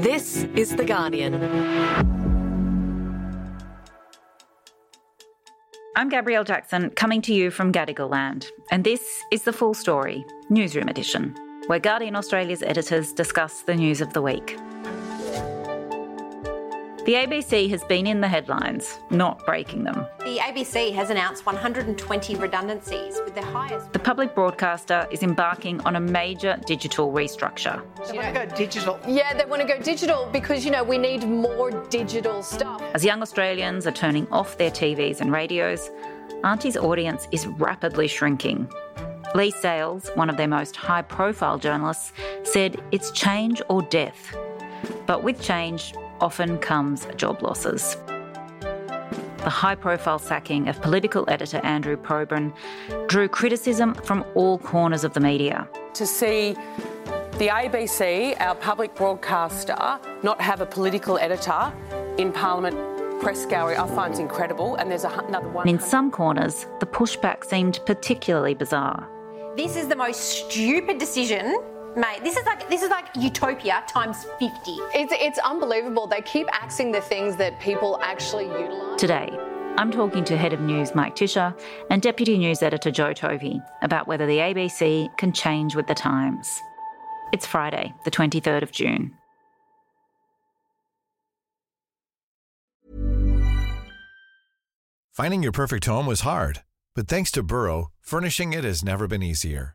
This is The Guardian. I'm Gabrielle Jackson, coming to you from Gadigal land, and this is the full story, Newsroom Edition, where Guardian Australia's editors discuss the news of the week. The ABC has been in the headlines, not breaking them. The ABC has announced 120 redundancies, with the highest. The public broadcaster is embarking on a major digital restructure. They want to go digital. Yeah, they want to go digital because, you know, we need more digital stuff. As young Australians are turning off their TVs and radios, Auntie's audience is rapidly shrinking. Leigh Sales, one of their most high profile journalists, said it's change or death. But with change, often comes job losses. The high profile sacking of political editor Andrew Probyn drew criticism from all corners of the media. To see the ABC, our public broadcaster, not have a political editor in Parliament press gallery, I find incredible. And there's another one. In some corners, the pushback seemed particularly bizarre. This is the most stupid decision Mate, this is like this is like utopia times 50. It's it's unbelievable. They keep axing the things that people actually utilise. Today, I'm talking to Head of News Mike Ticher and Deputy News Editor Jo Tovey about whether the ABC can change with the times. It's Friday, the 23rd of June. Finding your perfect home was hard, but thanks to Burrow, furnishing it has never been easier.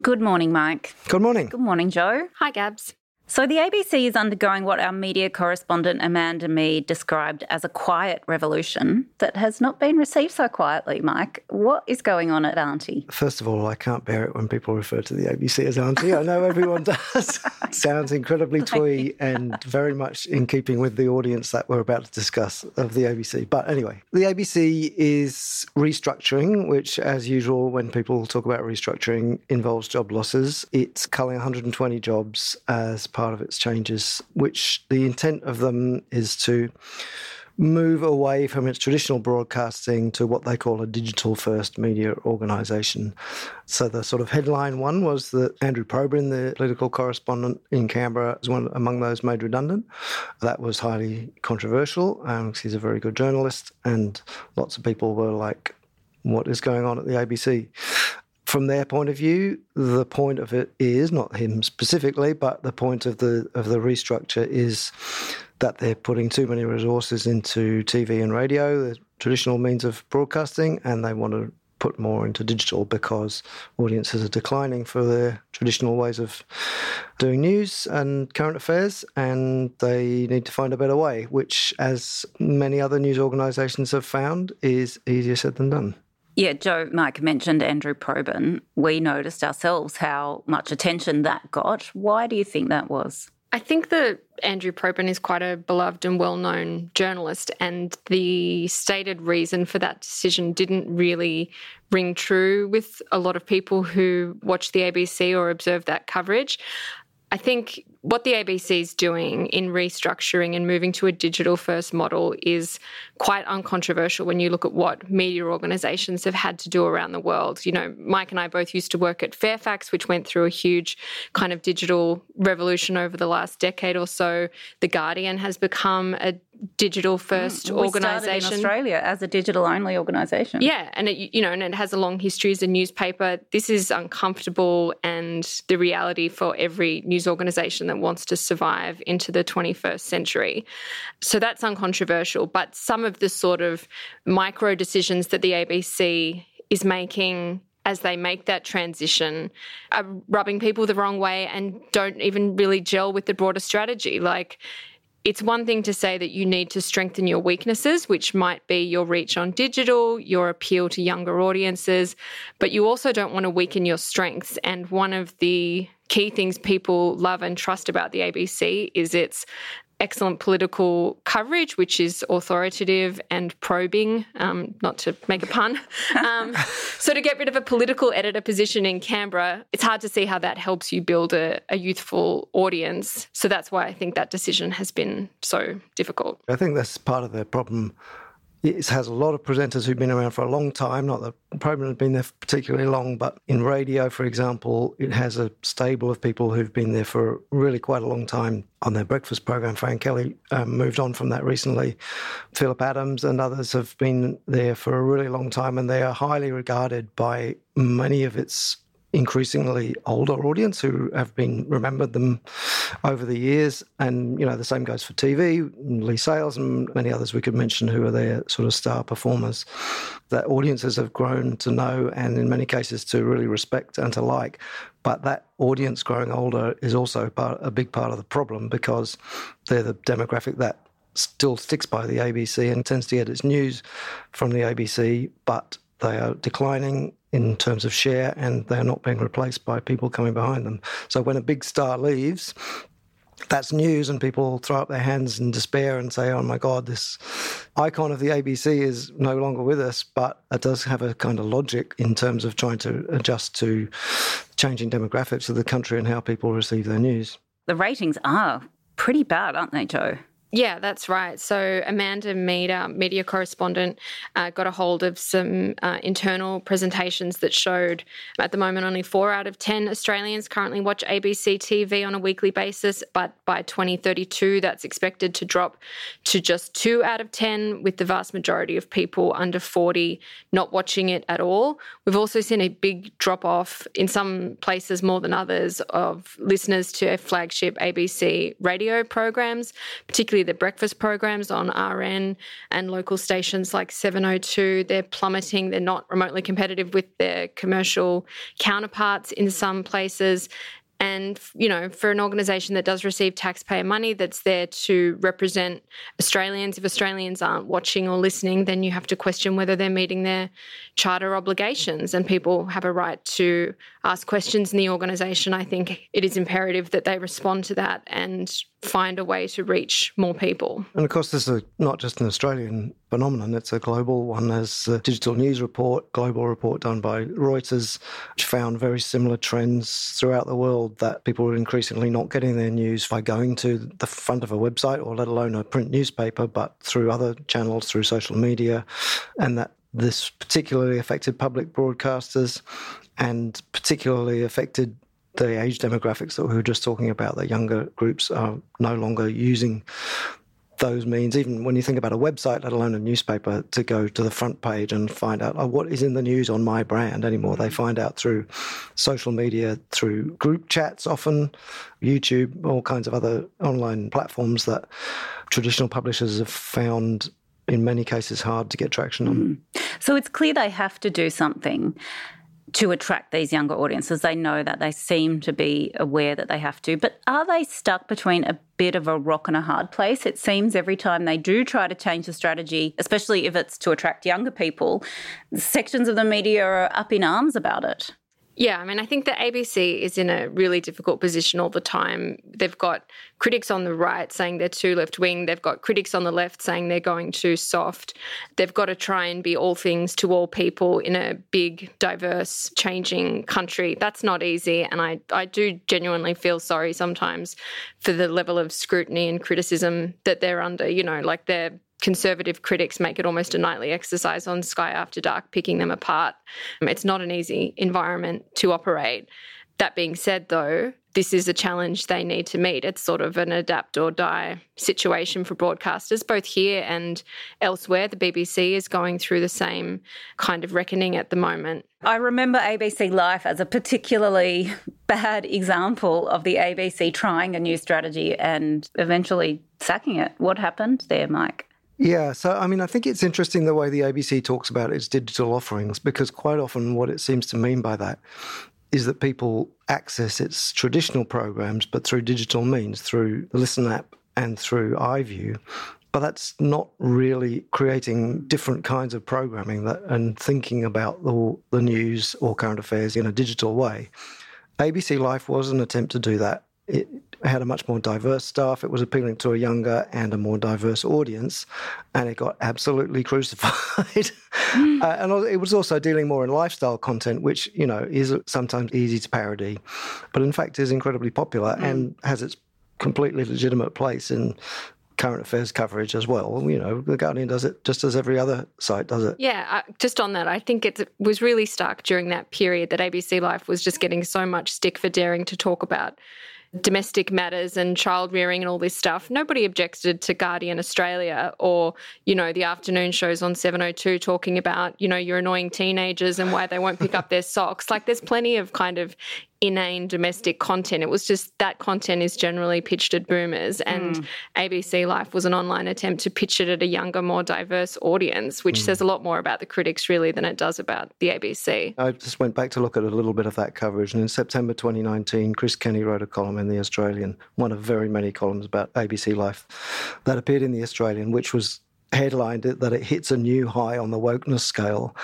Good morning, Mike. Good morning. Good morning, Jo. Hi, Gabs. So, the ABC is undergoing what our media correspondent Amanda Meade described as a quiet revolution that has not been received so quietly, Mike. What is going on at Auntie? First of all, I can't bear it when people refer to the ABC as Auntie. I know everyone does. Sounds incredibly twee and very much in keeping with the audience that we're about to discuss of the ABC. But anyway, the ABC is restructuring, which, as usual, when people talk about restructuring, involves job losses. It's culling 120 jobs as part of its changes, which the intent of them is to move away from its traditional broadcasting to what they call a digital first media organisation. So the sort of headline one was that Andrew Probyn, the political correspondent in Canberra, was one among those made redundant. That was highly controversial um, he's a very good journalist, and lots of people were like, what is going on at the ABC? From their point of view, the point of it is not him specifically, but the point of the of the restructure is that they're putting too many resources into TV and radio, the traditional means of broadcasting, and they want to put more into digital because audiences are declining for their traditional ways of doing news and current affairs, and they need to find a better way, which, as many other news organisations have found, is easier said than done. Yeah, Jo, Mike mentioned Andrew Probyn. We noticed ourselves how much attention that got. Why do you think that was? I think that Andrew Probyn is quite a beloved and well known journalist, and the stated reason for that decision didn't really ring true with a lot of people who watch the ABC or observe that coverage. I think what the ABC is doing in restructuring and moving to a digital first model is quite uncontroversial when you look at what media organizations have had to do around the world. You know, Mike and I both used to work at Fairfax, which went through a huge kind of digital revolution over the last decade or so. The Guardian has become a digital first mm, organization in Australia as a digital only organization. Yeah, and it, you know, and it has a long history as a newspaper. This is uncomfortable and the reality for every news organization that wants to survive into the 21st century. So that's uncontroversial, but some of the sort of micro decisions that the ABC is making as they make that transition are rubbing people the wrong way and don't even really gel with the broader strategy. Like it's one thing to say that you need to strengthen your weaknesses, which might be your reach on digital, your appeal to younger audiences, but you also don't want to weaken your strengths. And one of the key things people love and trust about the ABC is its excellent political coverage, which is authoritative and probing, um, not to make a pun. Um, so, to get rid of a political editor position in Canberra, it's hard to see how that helps you build a, a youthful audience. So, that's why I think that decision has been so difficult. I think that's part of the problem it has a lot of presenters who've been around for a long time. Not that the program has been there particularly long, but in radio, for example, it has a stable of people who've been there for really quite a long time on their breakfast program. Fran Kelly um, moved on from that recently. Philip Adams and others have been there for a really long time, and they are highly regarded by many of its increasingly older audience who have been remembered them over the years. And, you know, the same goes for TV, Leigh Sales and many others we could mention who are their sort of star performers that audiences have grown to know and in many cases to really respect and to like. But that audience growing older is also part, a big part of the problem because they're the demographic that still sticks by the ABC and tends to get its news from the ABC, but they are declining in terms of share and they're not being replaced by people coming behind them. So when a big star leaves, that's news, and people throw up their hands in despair and say, Oh my God, this icon of the ABC is no longer with us. But it does have a kind of logic in terms of trying to adjust to changing demographics of the country and how people receive their news. The ratings are pretty bad, aren't they, Jo? Yeah, that's right. So Amanda Meade, our media correspondent, uh, got a hold of some uh, internal presentations that showed at the moment only four out of 10 Australians currently watch ABC TV on a weekly basis, but by 2032, that's expected to drop to just two out of 10, with the vast majority of people under 40 not watching it at all. We've also seen a big drop off in some places more than others of listeners to flagship ABC radio programs, particularly particularly the breakfast programs on RN and local stations like 702. They're plummeting. They're not remotely competitive with their commercial counterparts in some places. And, you know, for an organisation that does receive taxpayer money that's there to represent Australians, if Australians aren't watching or listening, then you have to question whether they're meeting their charter obligations. And people have a right to ask questions in the organisation. I think it is imperative that they respond to that and find a way to reach more people. And of course, this is not just an Australian phenomenon, it's a global one. There's a digital news report, global report done by Reuters, which found very similar trends throughout the world that people are increasingly not getting their news by going to the front of a website or let alone a print newspaper, but through other channels, through social media, and that this particularly affected public broadcasters and particularly affected the age demographics that we were just talking about, that younger groups are no longer using those means, even when you think about a website, let alone a newspaper, to go to the front page and find out oh, what is in the news on my brand anymore. They find out through social media, through group chats, often YouTube, all kinds of other online platforms that traditional publishers have found in many cases hard to get traction on. Mm. So it's clear they have to do something to attract these younger audiences. They know that they seem to be aware that they have to, but are they stuck between a bit of a rock and a hard place? It seems every time they do try to change the strategy, especially if it's to attract younger people, sections of the media are up in arms about it. Yeah, I mean, I think the ABC is in a really difficult position all the time. They've got critics on the right saying they're too left wing. They've got critics on the left saying they're going too soft. They've got to try and be all things to all people in a big, diverse, changing country. That's not easy. And I, I do genuinely feel sorry sometimes for the level of scrutiny and criticism that they're under. You know, like they're conservative critics make it almost a nightly exercise on Sky After Dark, picking them apart. Um, it's not an easy environment to operate. That being said, though, this is a challenge they need to meet. It's sort of an adapt or die situation for broadcasters, both here and elsewhere. The BBC is going through the same kind of reckoning at the moment. I remember ABC Life as a particularly bad example of the ABC trying a new strategy and eventually sacking it. What happened there, Mike? Yeah, so I mean, I think it's interesting the way the ABC talks about its digital offerings because quite often what it seems to mean by that is that people access its traditional programs but through digital means, through the Listen app and through iView. But that's not really creating different kinds of programming that, and thinking about the, the news or current affairs in a digital way. ABC Life was an attempt to do that. It had a much more diverse staff. It was appealing to a younger and a more diverse audience, and it got absolutely crucified. uh, and it was also dealing more in lifestyle content, which you know is sometimes easy to parody, but in fact is incredibly popular mm. and has its completely legitimate place in current affairs coverage as well. You know, The Guardian does it just as every other site does it. Yeah, uh, just on that, I think it was really stuck during that period that ABC Life was just getting so much stick for daring to talk about domestic matters and child rearing and all this stuff. Nobody objected to Guardian Australia or, you know, the afternoon shows on 702 talking about, you know, your annoying teenagers and why they won't pick up their socks. Like there's plenty of kind of inane domestic content. It was just that content is generally pitched at boomers, and mm. ABC Life was an online attempt to pitch it at a younger, more diverse audience, which mm. says a lot more about the critics really than it does about the ABC. I just went back to look at a little bit of that coverage, and in September 2019, Chris Kenny wrote a column in The Australian, one of very many columns about ABC Life that appeared in The Australian, which was headlined it that it hits a new high on the wokeness scale.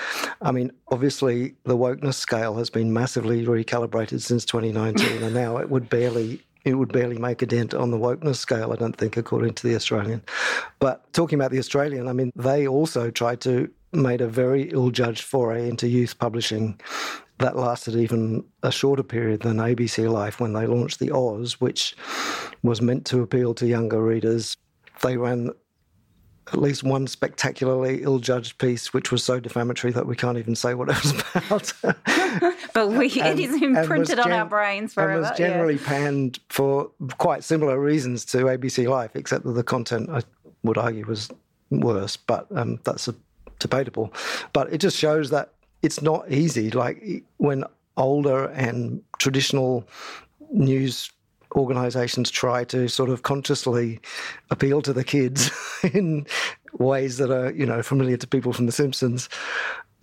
I mean, obviously, the wokeness scale has been massively recalibrated since 2019, and now it would barely. It would barely make a dent on the wokeness scale, I don't think, according to the Australian. But talking about the Australian, I mean, they also tried to made a very ill-judged foray into youth publishing that lasted even a shorter period than ABC Life when they launched the Oz, which was meant to appeal to younger readers. They ran at least one spectacularly ill-judged piece, which was so defamatory that we can't even say what it was about. but we, and, it is imprinted on our brains forever. And was generally yeah. panned for quite similar reasons to ABC Life, except that the content, I would argue, was worse. But um, that's a, debatable. But it just shows that it's not easy. Like when older and traditional news organisations try to sort of consciously appeal to the kids in ways that are, you know, familiar to people from The Simpsons.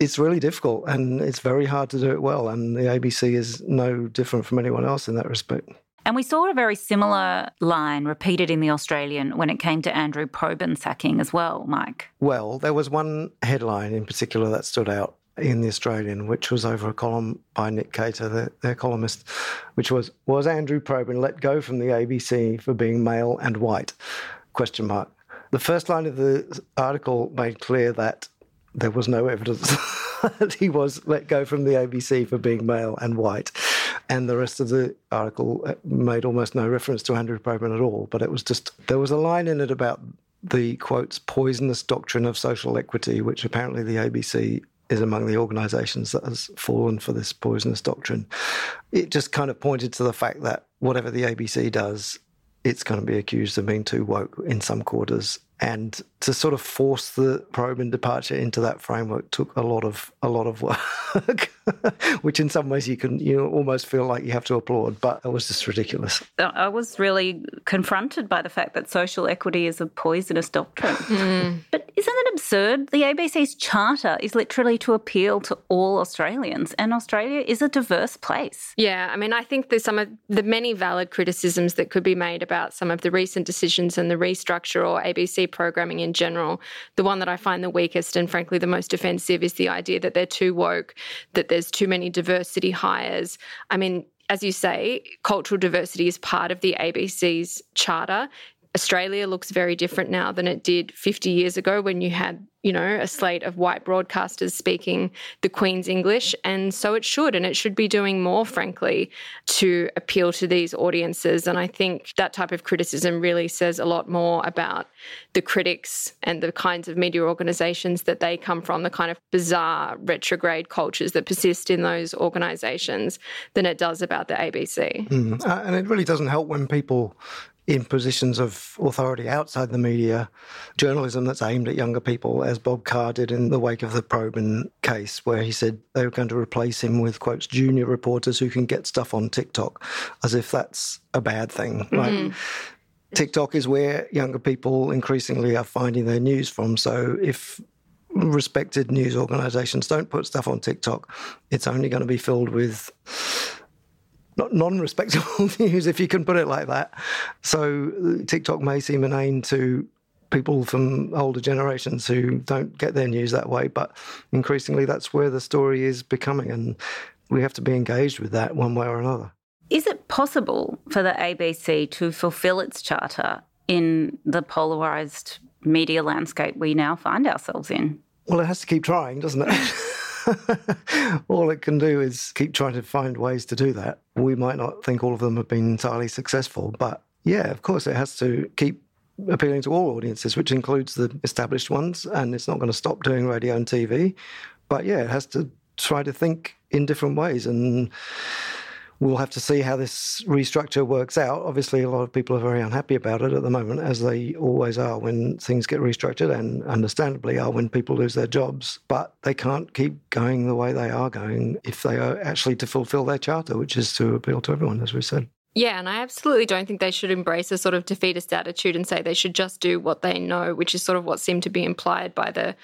It's really difficult and it's very hard to do it well. And the ABC is no different from anyone else in that respect. And we saw a very similar line repeated in The Australian when it came to Andrew Probyn sacking as well, Mike. Well, there was one headline in particular that stood out in the Australian, which was over a column by Nick Cater, the, their columnist, which was was Andrew Probyn let go from the ABC for being male and white? Question mark. The first line of the article made clear that there was no evidence that he was let go from the ABC for being male and white. And the rest of the article uh, made almost no reference to Andrew Probyn at all. But it was just, there was a line in it about the quotes poisonous doctrine of social equity, which apparently the ABC is among the organisations that has fallen for this poisonous doctrine. It just kind of pointed to the fact that whatever the ABC does, it's going to be accused of being too woke in some quarters and to sort of force the Probyn departure into that framework took a lot of a lot of work, which in some ways you can you know, almost feel like you have to applaud, but it was just ridiculous. I was really confronted by the fact that social equity is a poisonous doctrine. Mm. But isn't it absurd? The ABC's charter is literally to appeal to all Australians, and Australia is a diverse place. Yeah, I mean, I think there's some of the many valid criticisms that could be made about some of the recent decisions and the restructure or ABC programming in general. The one that I find the weakest and frankly the most offensive is the idea that they're too woke, that there's too many diversity hires. I mean, as you say, cultural diversity is part of the ABC's charter. Australia looks very different now than it did 50 years ago when you had you know, a slate of white broadcasters speaking the Queen's English. And so it should, and it should be doing more, frankly, to appeal to these audiences. And I think that type of criticism really says a lot more about the critics and the kinds of media organisations that they come from, the kind of bizarre retrograde cultures that persist in those organisations than it does about the ABC. Mm. Uh, and it really doesn't help when people in positions of authority outside the media, journalism that's aimed at younger people, as Bob Carr did in the wake of the Probyn case, where he said they were going to replace him with, quotes, junior reporters who can get stuff on TikTok, as if that's a bad thing, right? Mm-hmm. TikTok is where younger people increasingly are finding their news from. So if respected news organizations don't put stuff on TikTok, it's only going to be filled with non-respectable news, if you can put it like that. So TikTok may seem inane to people from older generations who don't get their news that way, but increasingly that's where the story is becoming, and we have to be engaged with that one way or another. Is it possible for the ABC to fulfill its charter in the polarised media landscape we now find ourselves in? Well, it has to keep trying, doesn't it? all it can do is keep trying to find ways to do that. We might not think all of them have been entirely successful, but yeah, of course, it has to keep appealing to all audiences, which includes the established ones, and it's not going to stop doing radio and TV. But yeah, it has to try to think in different ways and we'll have to see how this restructure works out. Obviously, a lot of people are very unhappy about it at the moment, as they always are when things get restructured, and understandably are when people lose their jobs. But they can't keep going the way they are going if they are actually to fulfill their charter, which is to appeal to everyone, as we said. Yeah, and I absolutely don't think they should embrace a sort of defeatist attitude and say they should just do what they know, which is sort of what seemed to be implied by the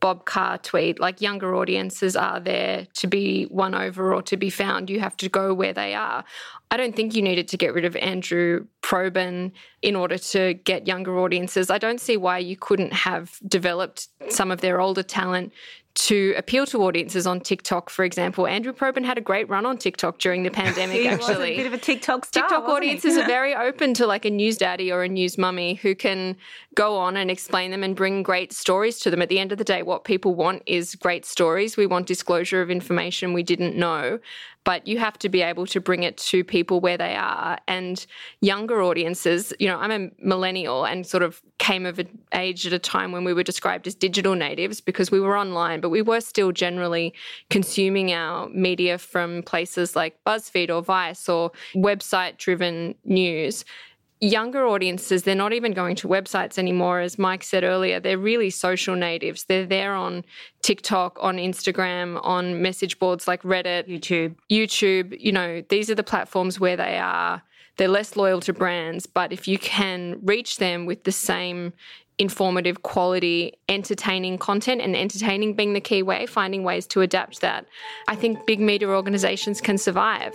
Bob Carr tweet. Like younger audiences are there to be won over or to be found. You have to go where they are. I don't think you needed to get rid of Andrew Probyn in order to get younger audiences. I don't see why you couldn't have developed some of their older talent to appeal to audiences on TikTok, for example. Andrew Probyn had a great run on TikTok during the pandemic, he actually. Was a bit of a TikTok star. TikTok audiences are very open to like a news daddy or a news mummy who can go on and explain them and bring great stories to them. At the end of the day, what people want is great stories. We want disclosure of information we didn't know but you have to be able to bring it to people where they are. And younger audiences, you know, I'm a millennial and sort of came of age at a time when we were described as digital natives because we were online, but we were still generally consuming our media from places like BuzzFeed or Vice or website driven news younger audiences, they're not even going to websites anymore. As Mike said earlier, they're really social natives. They're there on TikTok, on Instagram, on message boards like Reddit, YouTube. YouTube, you know, these are the platforms where they are. They're less loyal to brands, but if you can reach them with the same informative, quality, entertaining content, and entertaining being the key way, finding ways to adapt that, I think big media organizations can survive.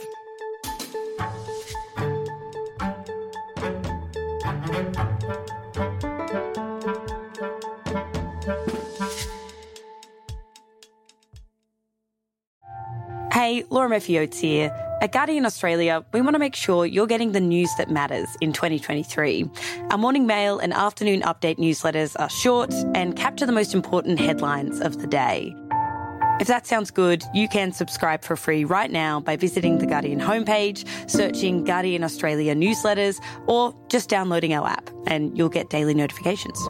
Hey, Laura Murphy here. At Guardian Australia, we want to make sure you're getting the news that matters in 2023. Our morning mail and afternoon update newsletters are short and capture the most important headlines of the day. If that sounds good, you can subscribe for free right now by visiting the Guardian homepage, searching Guardian Australia newsletters, or just downloading our app, and you'll get daily notifications.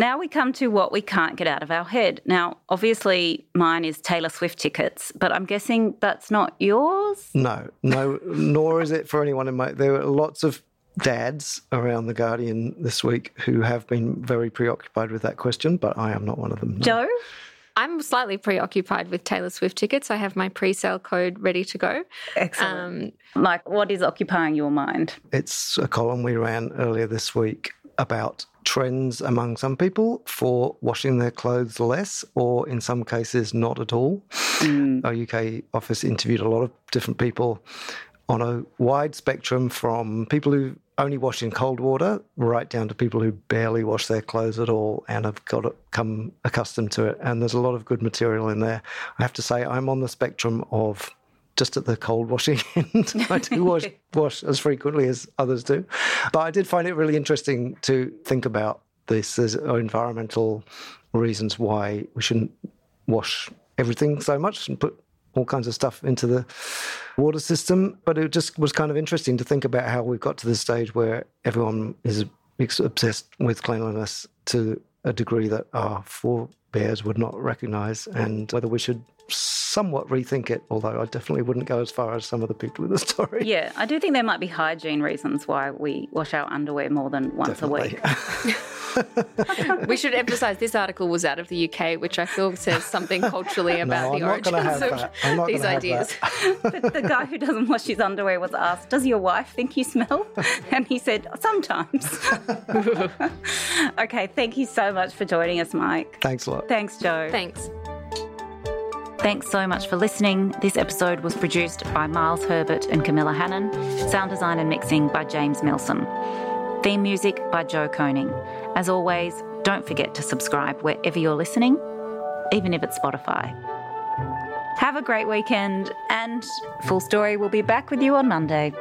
Now we come to what we can't get out of our head. Now, obviously, mine is Taylor Swift tickets, but I'm guessing that's not yours? No, no, nor is it for anyone in my. There are lots of dads around the Guardian this week who have been very preoccupied with that question, but I am not one of them. no. Jo? I'm slightly preoccupied with Taylor Swift tickets. I have my pre sale code ready to go. Excellent. Um, like, what is occupying your mind? It's a column we ran earlier this week about trends among some people for washing their clothes less, or in some cases, not at all. Mm. Our UK office interviewed a lot of different people on a wide spectrum from people who only wash in cold water right down to people who barely wash their clothes at all and have got to come accustomed to it. And there's a lot of good material in there. I have to say, I'm on the spectrum of just at the cold washing end. I do wash, wash as frequently as others do. But I did find it really interesting to think about this as environmental reasons why we shouldn't wash everything so much and put all kinds of stuff into the water system. But it just was kind of interesting to think about how we've got to this stage where everyone is obsessed with cleanliness to a degree that our forebears would not recognize, and whether we should somewhat rethink it, although I definitely wouldn't go as far as some of the people in the story. Yeah, I do think there might be hygiene reasons why we wash our underwear more than once Definitely. a week. we should emphasise this article was out of the UK, which I feel says something culturally about no, the origins of that. I'm not these ideas. But the guy who doesn't wash his underwear was asked, Does your wife think you smell? And he said, Sometimes. okay, thank you so much for joining us, Mike. Thanks a lot. Thanks, Jo. Thanks. Thanks so much for listening. This episode was produced by Miles Herbert and Camilla Hannon, sound design and mixing by James Milson. Theme music by Joe Koning. As always, don't forget to subscribe wherever you're listening, even if it's Spotify. Have a great weekend, and Full Story We'll be back with you on Monday.